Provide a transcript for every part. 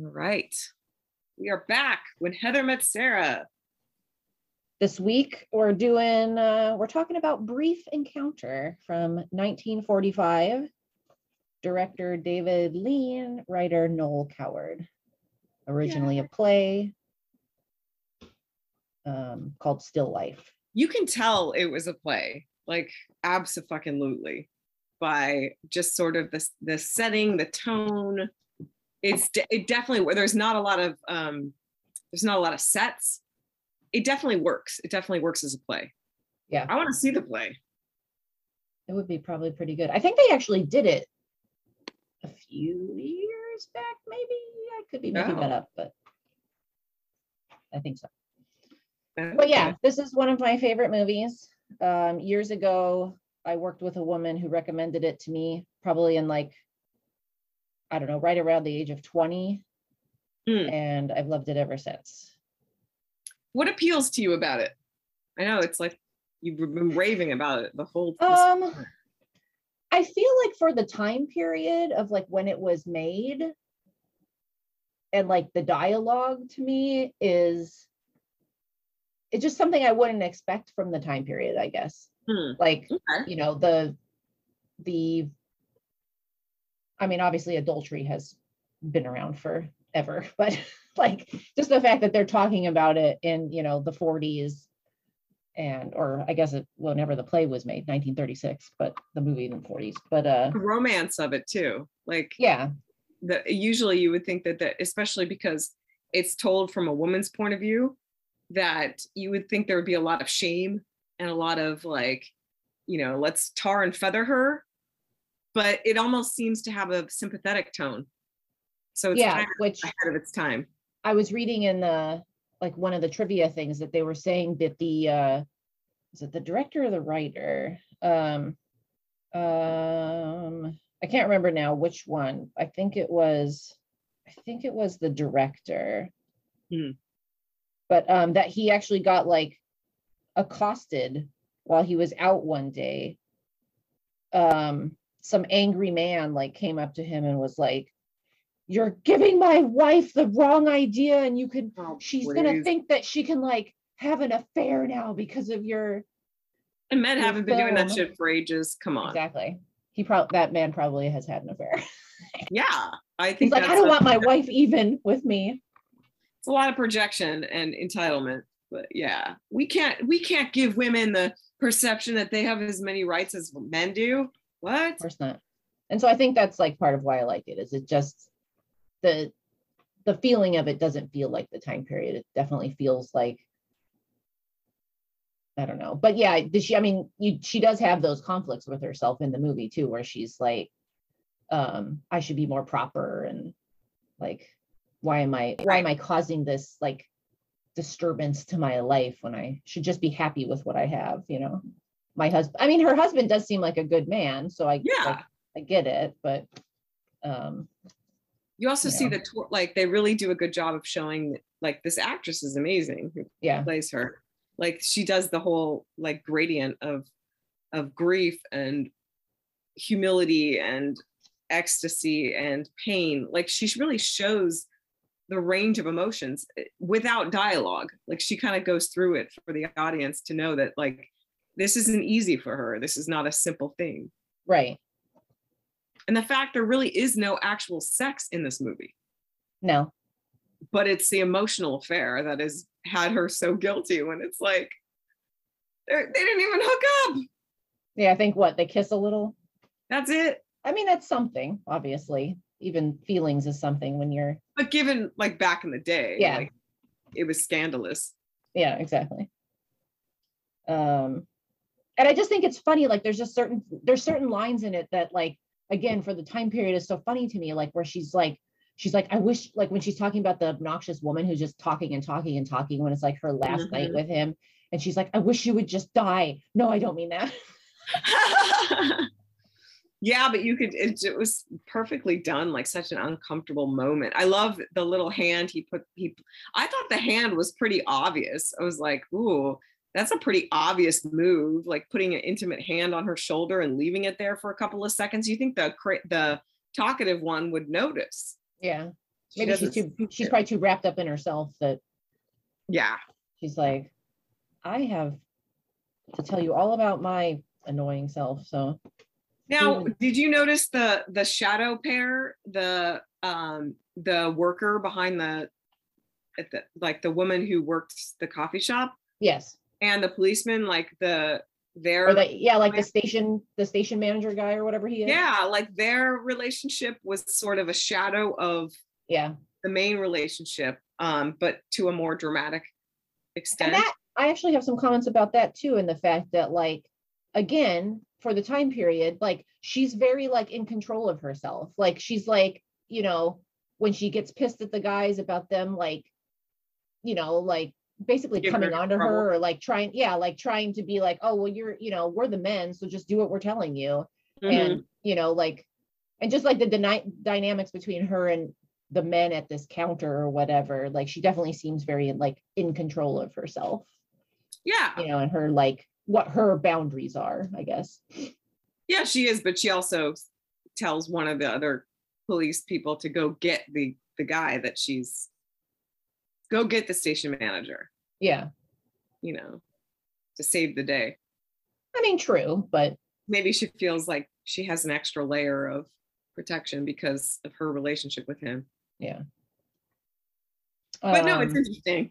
All right. We are back when Heather met Sarah. This week we're doing uh, we're talking about Brief Encounter from 1945. Director David Lean, writer Noel Coward. Originally a play um, called Still Life. You can tell it was a play, like absolutely, by just sort of the the setting, the tone. It's it definitely where there's not a lot of um, there's not a lot of sets. It definitely works. It definitely works as a play. Yeah. I want to see the play. It would be probably pretty good. I think they actually did it a few years back, maybe. I could be making that Oh. up, but I think so. But yeah, this is one of my favorite movies. Um, years ago, I worked with a woman who recommended it to me, probably in like, I don't know, right around the age of 20. Hmm. And I've loved it ever since. What appeals to you about it? I know it's like you've been raving about it the whole. Um, I feel like for the time period of like when it was made, and like the dialogue to me is it's just something I wouldn't expect from the time period, I guess. Hmm. Like, Okay. you know, the the I mean, obviously adultery has been around forever, but like just the fact that they're talking about it in, you know, the 40s and or I guess it whenever the play was made, 1936, but the movie in the 40s. But uh The romance of it too. Like yeah, that usually you would think that that especially because it's told from a woman's point of view that you would think there would be a lot of shame and a lot of like you know let's tar and feather her but it almost seems to have a sympathetic tone so it's yeah, kind which of ahead of its time I was reading in the like one of the trivia things that they were saying that the uh is it the director or the writer? Um um I can't remember now which one. I think it was I think it was the director. Hmm. But um that he actually got like accosted while he was out one day. Um some angry man like came up to him and was like you're giving my wife the wrong idea and you can Oh, she's gonna think that she can like have an affair now because of your and men your haven't been doing that shit for ages come on. Exactly. He probably that man probably has had an affair. Yeah i think he's like i don't want my wife even with me. It's a lot of projection and entitlement but yeah. We can't we can't give women the perception that they have as many rights as men do what? Of course not. And so i think that's like part of why i like it is it just the the feeling of it doesn't feel like the time period. It definitely feels like i don't know. But yeah she i mean you she does have those conflicts with herself in the movie too where she's like um i should be more proper and like why am i why am i causing this like disturbance to my life when i should just be happy with what i have you know my husband i mean her husband does seem like a good man so i yeah. like, i get it but um you also you see know. the tour like they really do a good job of showing like this actress is amazing who yeah. plays her. Like she does the whole like gradient of of grief and humility and ecstasy and pain. Like she really shows the range of emotions eh, without dialogue. Like she kind of goes through it for the audience to know that like this isn't easy for her. This is not a simple thing. Right. And the fact there really is no actual sex in this movie. No. But it's the emotional affair that has had her so guilty when it's like they're- didn't even hook up. Yeah i think what they kiss a little? That's it. I mean that's something obviously. Even feelings is something when you're but given like back in the day Yeah. like it was scandalous. Yeah exactly. Um and i just think it's funny like there's just certain there's certain lines in it that like again for the time period is so funny to me like where she's like she's like i wish like when she's talking about the obnoxious woman who's just talking and talking and talking when it's like her last night Mhm. with him and she's like i wish you would just die. No i don't mean that. Yeah but you could it, it was perfectly done like such an uncomfortable moment. I love the little hand he put he i thought the hand was pretty obvious. I was like ooh that's a pretty obvious move like putting an intimate hand on her shoulder and leaving it there for a couple of seconds you think the the talkative one would notice yeah She maybe she's too she's probably too wrapped up in herself that yeah. she's like, I have to tell you all about my annoying self. So Now, did you notice the the shadow pair, the um the worker behind the at the like the woman who works the coffee shop yes. And the policeman, like the their Or the yeah, like the station, the station manager guy or whatever he is. yeah, like their relationship was sort of a shadow of Yeah. the main relationship, um, but to a more dramatic extent. That I actually have some comments about that too, and the fact that like again, for the time period, like she's very like in control of herself. Like she's like, you know, when she gets pissed at the guys about them, like, you know, like basically Give her coming onto trouble. her or like trying, yeah, like trying to be like, oh, well, you're, you know, we're the men, so just do what we're telling you. Mhm. And, you know, like, and just like the dyna- dynamics between her and the men at this counter or whatever, like she definitely seems very like in control of herself yeah, you know, and her like what her boundaries are, I guess. yeah, she is, but she also tells one of the other police people to go get the the guy that she's go get the station manager, Yeah. you know, to save the day. I mean, true, but Maybe she feels like she has an extra layer of protection because of her relationship with him. yeah. But no, it's Um, interesting.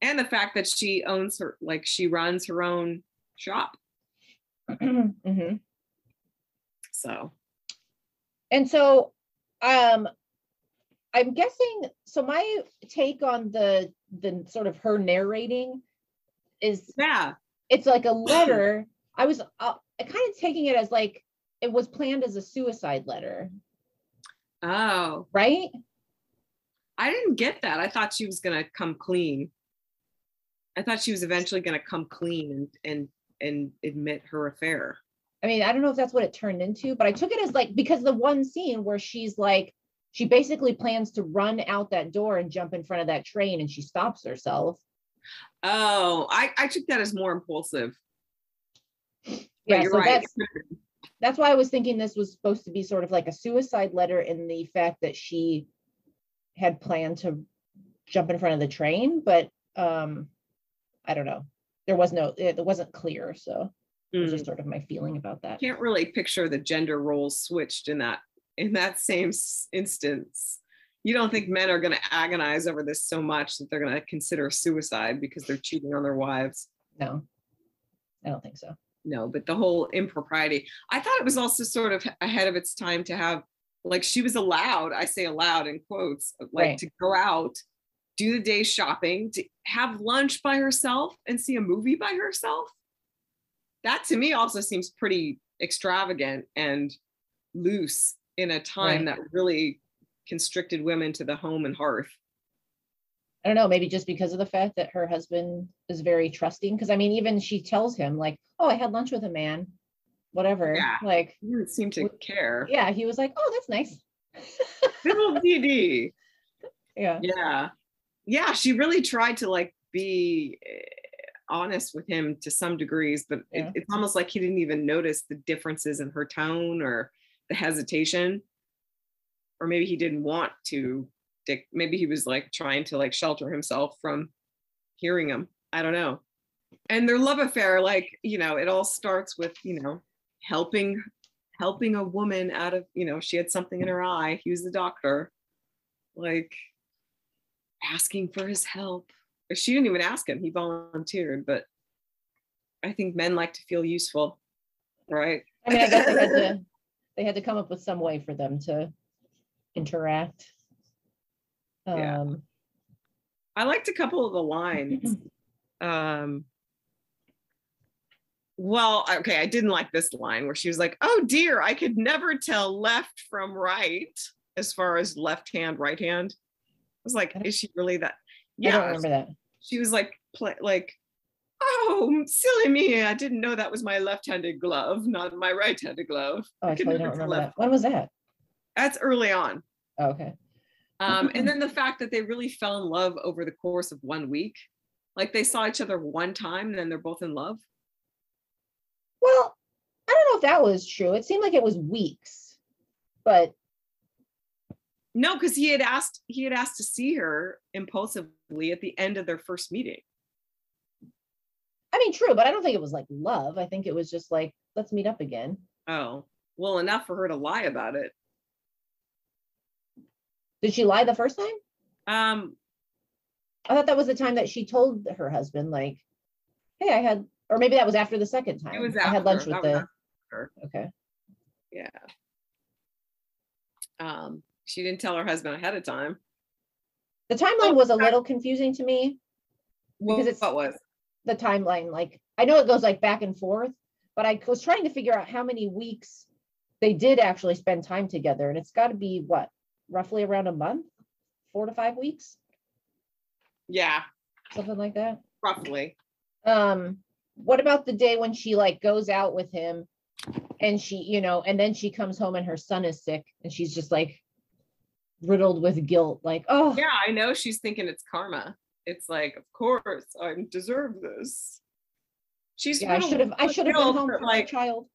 And the fact that she owns her, like she runs her own shop. mhm. So And so um I'm guessing so my take on the the sort of her narrating is yeah, it's like a letter. I was uh, kind of taking it as like it was planned as a suicide letter, oh, right? I didn't get that. I thought she was gonna come clean. I thought she was eventually gonna come clean and and and admit her affair. I mean, I don't know if that's what it turned into, but I took it as like because the one scene where she's like, she basically plans to run out that door and jump in front of that train and she stops herself. Oh, I I took that as more impulsive. Yeah, you're so right. that's that's why I was thinking this was supposed to be sort of like a suicide letter in the fact that she had planned to jump in front of the train, but um I don't know. There was no it, it wasn't clear, so it was Mm. just sort of my feeling about that. can't really picture the gender roles switched in that in that same instance you don't think men are going to agonize over this so much that they're going to consider suicide because they're cheating on their wives No. I don't think so. no but the whole impropriety i thought it was also sort of ahead of its time to have like she was allowed i say allowed in quotes like Right. to go out do the day shopping to have lunch by herself and see a movie by herself that to me also seems pretty extravagant and loose in a time Right. that really constricted women to the home and hearth I don't know, maybe just because of the fact that her husband is very trusting. Because I mean, even she tells him, like, oh, I had lunch with a man, whatever. Yeah. Like, he didn't seem to care yeah, he was like, oh, that's nice. little dd Yeah. yeah yeah she really tried to like be eh, honest with him to some degrees but Yeah. it, it's almost like he didn't even notice the differences in her tone or the hesitation. Or maybe he didn't want to dic- maybe he was like trying to like shelter himself from hearing him. I don't know. And their love affair like you know it all starts with you know helping helping a woman out of you know she had something in her eye. He was the doctor. Like asking for his help. She didn't even ask him. He volunteered but i think men like to feel useful right? I mean, I guess had to they had to come up with some way for them to interact. Yeah. Um, I liked a couple of the lines. um, well, okay, I didn't like this line where she was like, "Oh dear, I could never tell left from right as far as left hand, right hand." I was like, "Is she really that?" I don't Yeah, remember that. she was like, play, like, "Oh, silly me! I didn't know that was my left-handed glove, not my right-handed glove." Oh, I could totally don't remember that. When was that? That's early on. Oh, okay. Um, and then the fact that they really fell in love over the course of one week, like they saw each other one time, and then they're both in love. Well, I don't know if that was true. It seemed like it was weeks, but No, because he had asked he had asked to see her impulsively at the end of their first meeting. Mean, true, but I don't think it was like love. I think it was just like, let's meet up again. Oh, well, enough for her to lie about it. Did she lie the first time? Um, I thought that was the time that she told her husband, like, hey, I had, or maybe that was after the second time. it was I had lunch with the, after. okay. Yeah. Um, she didn't tell her husband ahead of time. The timeline was a little confusing to me. Because it's- what was? The timeline like i know it goes like back and forth but i was trying to figure out how many weeks they did actually spend time together and it's got to be what roughly around a month? Four to five weeks? Yeah, something like that? Roughly. um what about the day when she like goes out with him and she you know and then she comes home and her son is sick and she's just like riddled with guilt like oh. Yeah, I know she's thinking it's karma. It's like, of course, I deserve this. She's yeah i should have i should have been home for my like, child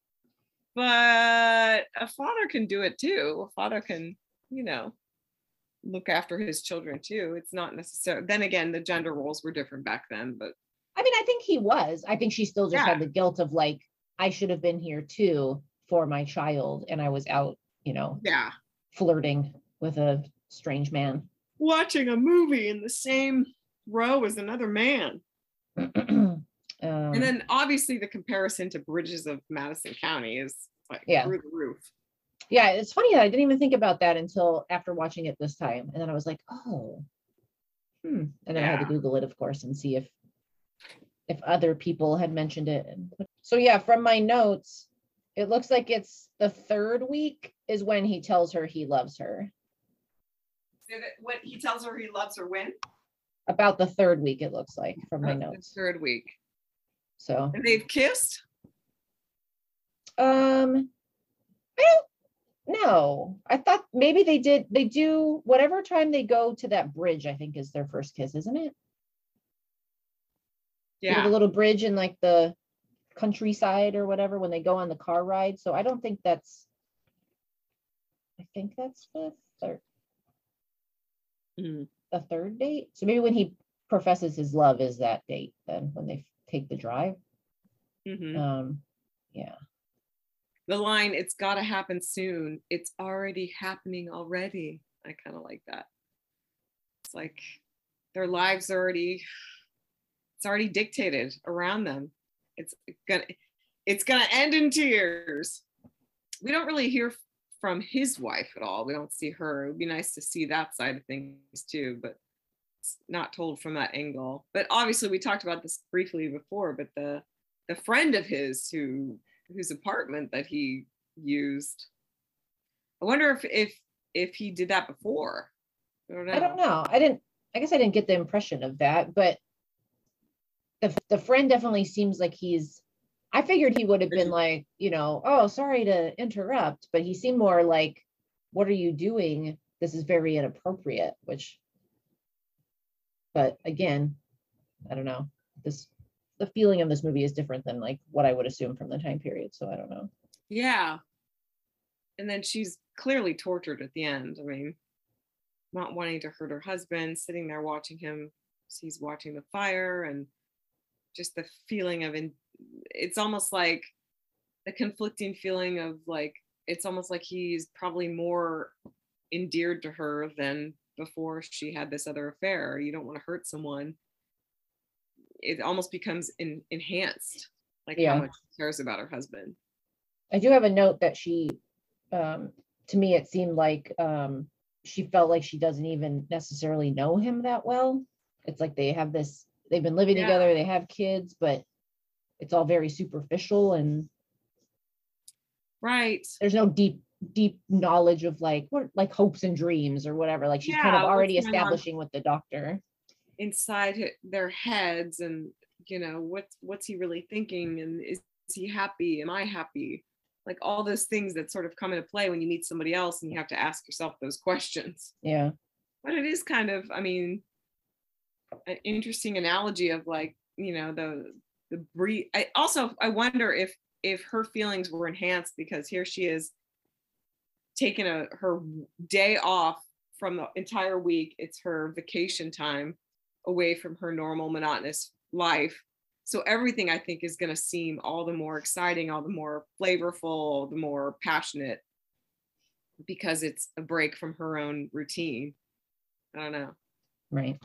but a father can do it too. A father can, you know, look after his children too. It's not necessary. Then again, the gender roles were different back then, but I mean, I think he was. I think she still just had the guilt of like, I should have been here too for my child, and I was out, you know, yeah. flirting with a strange man. Watching a movie in the same row as another man. um, And then obviously the comparison to Bridges of Madison County is like Yeah. through the roof. yeah, it's funny that I didn't even think about that until after watching it this time, and then I was like, oh, hmm. And then I had to Google it, of course, and see if if other people had mentioned it. So yeah, from my notes, it looks like it's the third week is when he tells her he loves her. So that when he tells her he loves her when? About the third week it looks like from my the notes Third week. so And they've kissed? um i don't know i thought maybe they did they do whatever time they go to that bridge i think is their first kiss isn't it Yeah. the little bridge in like the countryside or whatever when they go on the car ride so i don't think that's i think that's the third Mhm. The third date so maybe when he professes his love is that date then when they take the drive Mhm. um yeah The line, it's got to happen soon. It's already happening already. I kind of like that. It's like their lives are already, it's already dictated around them. It's gonna, it's gonna end in tears. We don't really hear from his wife at all. We don't see her. It would be nice to see that side of things too, but it's not told from that angle. But obviously, we talked about this briefly before. But the the friend of his who whose apartment that he used, I wonder if if if he did that before. I don't know. I don't know. I didn't. I guess I didn't get the impression of that, but the the friend definitely seems like he's. I figured he would have been like, you know, oh, sorry to interrupt, but he seemed more like, "What are you doing? This is very inappropriate." Which, but again, I don't know. This the feeling of this movie is different than like what I would assume from the time period. So I don't know. Yeah. And then she's clearly tortured at the end. I mean, not wanting to hurt her husband, sitting there watching him, he's watching the fire, and just the feeling of, in, it's almost like the conflicting feeling of like, it's almost like he's probably more endeared to her than before she had this other affair. You don't want to hurt someone. It almost becomes in, enhanced, like Yeah. how much she cares about her husband. I do have a note that she, um, to me, it seemed like um, she felt like she doesn't even necessarily know him that well. It's like they have this, they've been living Yeah. together, they have kids, but it's all very superficial and Right. there's no deep, deep knowledge of like what like hopes and dreams or whatever. Like she's kind of already establishing with the doctor. inside their heads and you know what's what's he really thinking and is, is he happy am i happy like all those things that sort of come into play when you meet somebody else and you have to ask yourself those questions Yeah. but it is kind of i mean an interesting analogy of like you know the the breed i also i wonder if if her feelings were enhanced because here she is taking a her day off from the entire week. It's her vacation time away from her normal monotonous life. So everything I think is going to seem all the more exciting, all the more flavorful, the more passionate because it's a break from her own routine. I don't know. Right.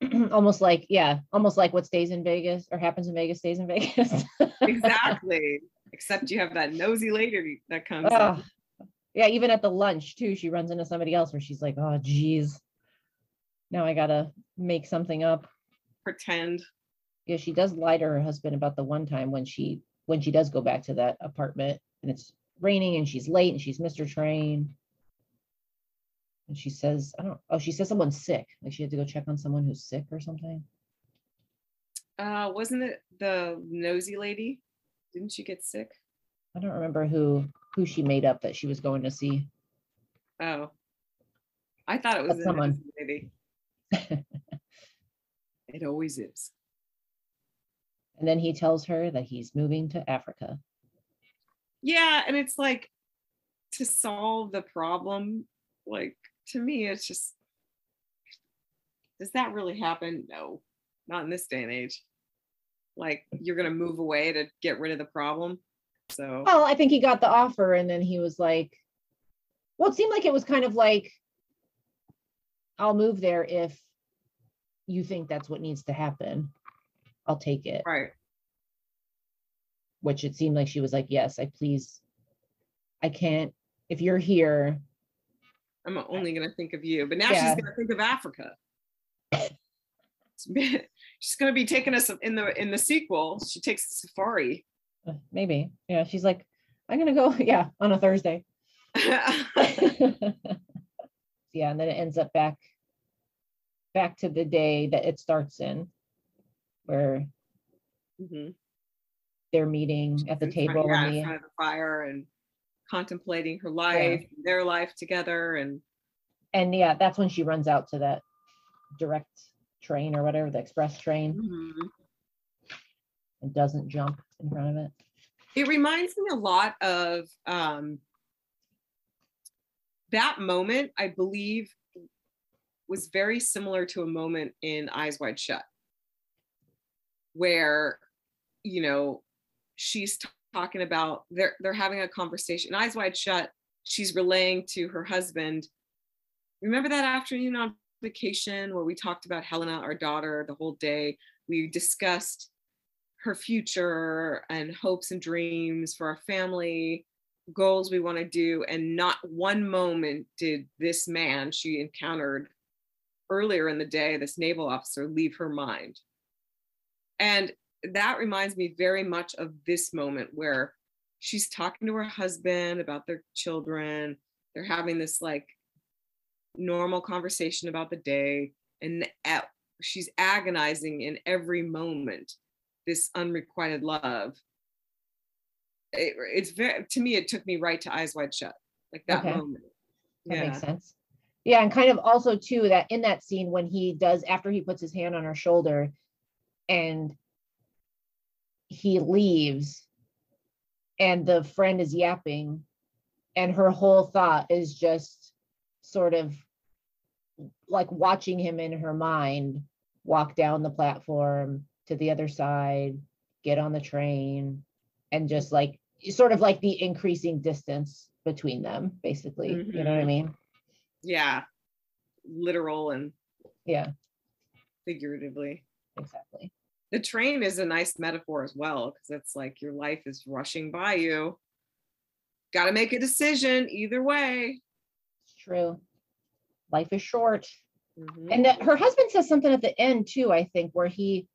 Almost like, yeah, almost like what stays in Vegas or happens in Vegas stays in Vegas. exactly. Except you have that nosy lady that comes. Ugh. yeah, even at the lunch too, she runs into somebody else where she's like, oh geez. Now I gotta make something up. Pretend. Yeah, she does lie to her husband about the one time when she when she does go back to that apartment and it's raining and she's late and she's missed her train. And she says, I don't oh, she says someone's sick. Like she had to go check on someone who's sick or something. Uh, wasn't it the nosy lady? Didn't she get sick? I don't remember who who she made up that she was going to see. Oh, I thought it was someone. nosy lady. It always is. And then he tells her that he's moving to Africa. Yeah, and it's like to solve the problem. Like to me, it's just does that really happen? No, not in this day and age. Like you're gonna move away to get rid of the problem. So Well, I think he got the offer and then he was like, well, it seemed like it was kind of like, I'll move there if you think that's what needs to happen. I'll take it, right. which it seemed like she was like, yes, I please, I can't, if you're here, I'm only gonna think of you, but now Yeah. she's gonna think of Africa. she's gonna be taking us in the in the sequel. She takes the safari. uh, maybe, yeah, she's like, I'm gonna go, yeah, on a Thursday. yeah, and then it ends up back back to the day that it starts in, where Mhm. they're meeting at the table yeah, and in the, front of the fire and contemplating her life, their life together, and and yeah, that's when she runs out to that direct train or whatever, the express train, Mhm. and doesn't jump in front of it. it reminds me a lot of um, that moment. I believe was very similar to a moment in Eyes Wide Shut, where you know she's talking about they're they're having a conversation. Eyes Wide Shut, she's relaying to her husband. Remember that afternoon on vacation where we talked about Helena, our daughter, the whole day. We discussed her future and hopes and dreams for our family, goals we want to do. And not one moment did this man she encountered earlier in the day, this naval officer, leave her mind. And that reminds me very much of this moment where she's talking to her husband about their children. They're having this like normal conversation about the day. And she's agonizing in every moment this unrequited love. It, it's very to me. It took me right to eyes wide shut, like that Okay. moment. That yeah, makes sense. Yeah, and kind of also too that in that scene when he does after he puts his hand on her shoulder and he leaves and the friend is yapping and her whole thought is just sort of like watching him in her mind walk down the platform to the other side, get on the train and just like sort of like the increasing distance between them basically. You know what I Mhm. mean? yeah, literal and Yeah, figuratively. exactly. The train is a nice metaphor as well because it's like your life is rushing by you. Got to make a decision either way. It's true. Life is short. Mhm. And that her husband says something at the end too, I think, where he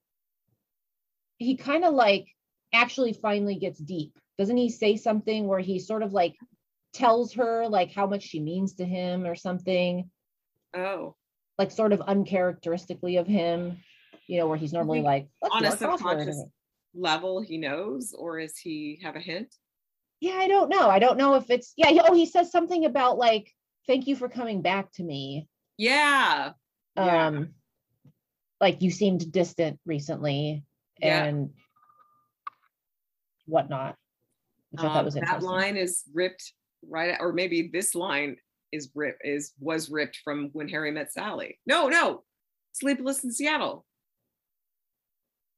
he kind of like actually finally gets deep. Doesn't he say something where he sort of like tells her like how much she means to him or something, oh, like sort of uncharacteristically of him, you know, where he's normally like, on a subconscious level, he knows, or is he have a hint? Yeah, I don't know. I don't know if it's yeah. he- Oh, he says something about like, thank you for coming back to me. Yeah. Yeah. um like you seemed distant recently Yeah. and whatnot which i Um, thought was that line is ripped right, or maybe this line is rip is was ripped from when Harry met Sally. No, no, Sleepless in Seattle,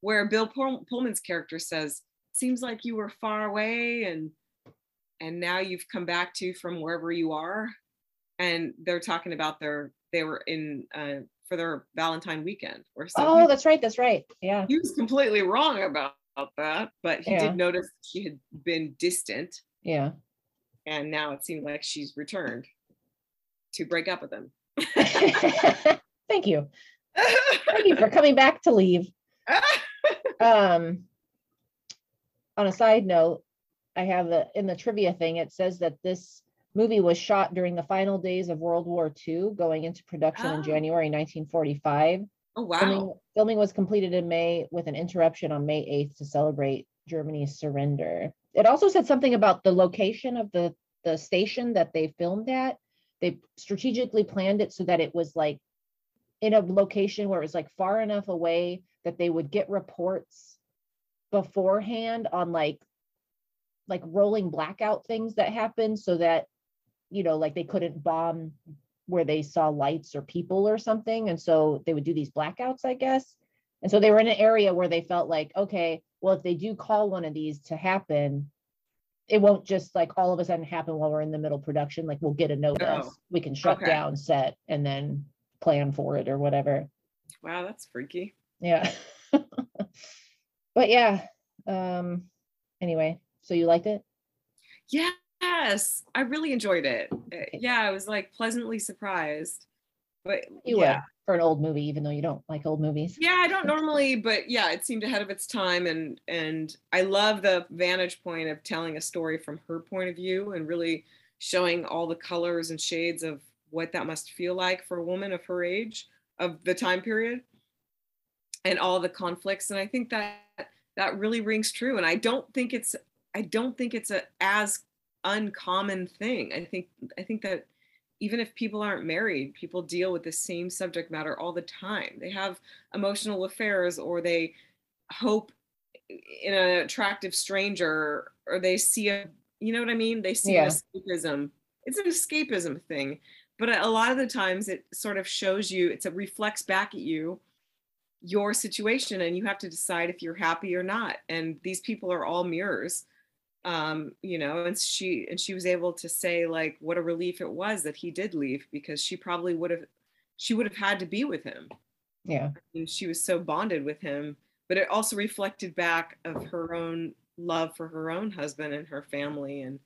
where Bill Pull- Pullman's character says, "Seems like you were far away and and now you've come back to from wherever you are." And they're talking about their they were in uh, for their Valentine weekend or something. Oh, that's right. That's right. Yeah. He was completely wrong about that, but he Yeah. did notice she had been distant, Yeah. and now it seemed like she's returned to break up with him. Thank you. Thank you for coming back to leave. Um, on a side note, I have a, in the trivia thing, it says that this movie was shot during the final days of World War II, going into production in Oh. January 1945. oh wow! Filming, filming was completed in May with an interruption on May 8th to celebrate Germany's surrender. It also said something about the location of the, the station that they filmed at. They strategically planned it so that it was like in a location where it was like far enough away that they would get reports beforehand on like like rolling blackout things that happened so that you know like they couldn't bomb where they saw lights or people or something. And so they would do these blackouts i guess. And so they were in an area where they felt like okay well if they do call one of these to happen it won't just like all of a sudden happen while we're in the middle production. Like we'll get a notice. Oh, we can shut okay. down set and then plan for it or whatever wow, that's freaky. yeah but yeah um anyway so you liked it Yes, I really enjoyed it. Yeah, I was like pleasantly surprised. But you yeah, would for an old movie even though you don't like old movies yeah, I don't normally, but yeah, it seemed ahead of its time, and and I love the vantage point of telling a story from her point of view and really showing all the colors and shades of what that must feel like for a woman of her age of the time period and all the conflicts and i think that that really rings true and i don't think it's i don't think it's a as uncommon thing. I think i think that even if people aren't married people deal with the same subject matter all the time. They have emotional affairs or they hope in an attractive stranger or they see a you know what i mean? They see Yeah. an escapism. It's an escapism thing but a lot of the times it sort of shows you it's a reflects back at you your situation and you have to decide if you're happy or not and these people are all mirrors um you know and she and she was able to say like what a relief it was that he did leave because she probably would have she would have had to be with him. Yeah. And she was so bonded with him but it also reflected back of her own love for her own husband and her family and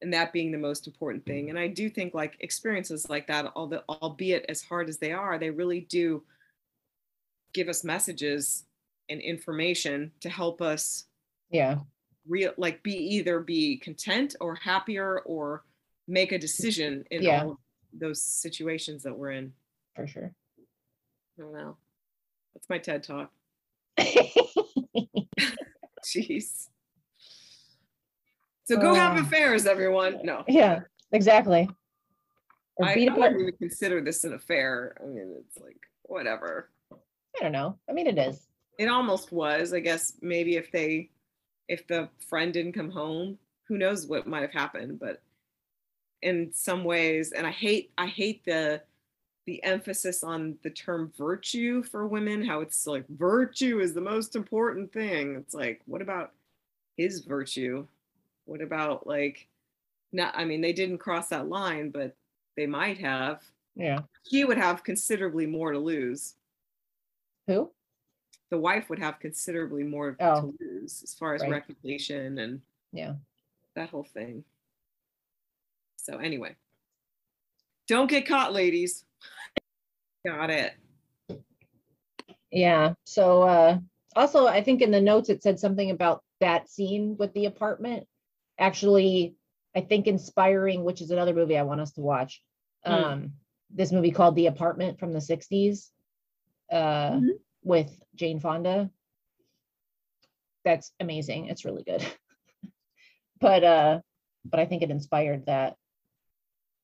and that being the most important thing. Mm-hmm. And i do think like experiences like that although albeit as hard as they are they really do give us messages and information to help us yeah. real like be either be content or happier or make a decision in Yeah. all those situations that we're in. For sure. I don't know. That's my ted talk. Jeez so go have Uh, affairs everyone. No. Yeah exactly. Or I, beat I wouldn't even consider this an affair. I mean it's like whatever. I don't know. I mean, it is. it almost was i guess maybe if they if the friend didn't come home who knows what might have happened but in some ways and i hate i hate the the emphasis on the term virtue for women how it's like virtue is the most important thing. It's like what about his virtue what about like not i mean they didn't cross that line but they might have Yeah. he would have considerably more to lose Who? the wife would have considerably more Oh. to lose as far as Right. reputation and Yeah. that whole thing. So anyway, don't get caught, ladies. Got it. Yeah. So uh also I think in the notes it said something about that scene with the apartment actually I think inspiring, which is another movie I want us to watch. Hmm. Um this movie called The Apartment from the 60s uh Mhm. with Jane Fonda. That's amazing. It's really good. but uh but I think it inspired that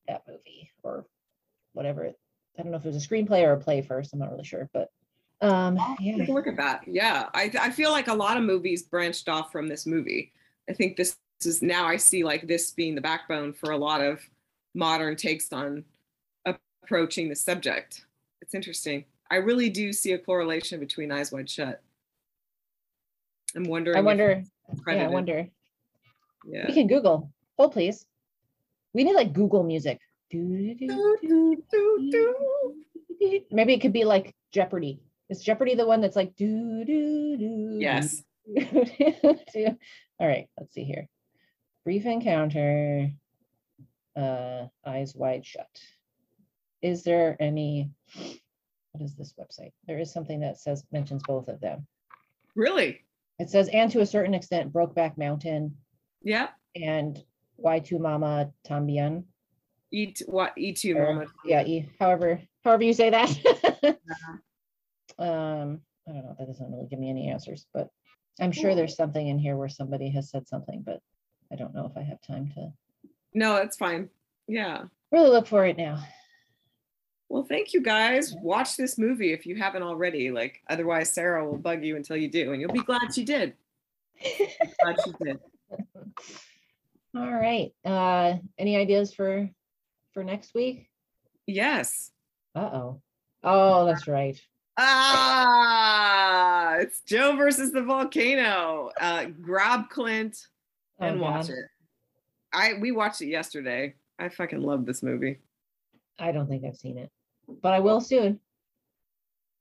that movie or whatever it I don't know if it was a screenplay or a play first. I'm not really sure, but um yeah. Take a look at that. Yeah, I I feel like a lot of movies branched off from this movie. I think this is now I see like this being the backbone for a lot of modern takes on approaching the subject. It's interesting. I really do see a correlation between Eyes Wide Shut. I'm wondering. I wonder. Yeah, I wonder. Yeah. We can Google. Hold please. We need like Google music. Do, do, Do. Maybe it could be like Jeopardy. Is Jeopardy the one that's like do do do? Yes. All right, let's see here. Brief encounter. Uh, eyes wide shut. Is there any? What is this website? There is something that says mentions both of them. Really? It says, and to a certain extent, Brokeback Mountain Yeah. and Y2 Mama Tambien. Eat what? Eat two, or- mama. Yeah, e- however, however you say that. um, I don't know. That doesn't really give me any answers, but I'm sure there's something in here where somebody has said something, but I don't know if I have time to No, that's fine. Yeah. really look for it now. Well, thank you guys. Watch this movie if you haven't already. Like, otherwise, Sarah will bug you until you do, and you'll be glad she did. Glad she did. All right. Uh, any ideas for for next week? Yes. Uh-oh. Oh, that's right. Ah, it's Joe versus the volcano. Uh, grab Clint Oh, and watch God. it. I we watched it yesterday. I fucking love this movie. I don't think I've seen it, but I will soon.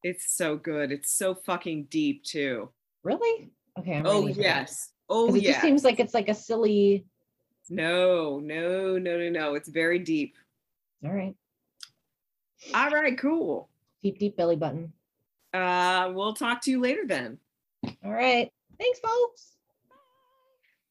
It's so good. It's so fucking deep too. Really? Okay. I'm Oh yes. Oh 'Cause it yeah. just seems like it's like a silly. No, no, no, no, no. It's very deep. All right. All right, cool. Deep, deep belly button. Uh, we'll talk to you later then. All right. Thanks, folks.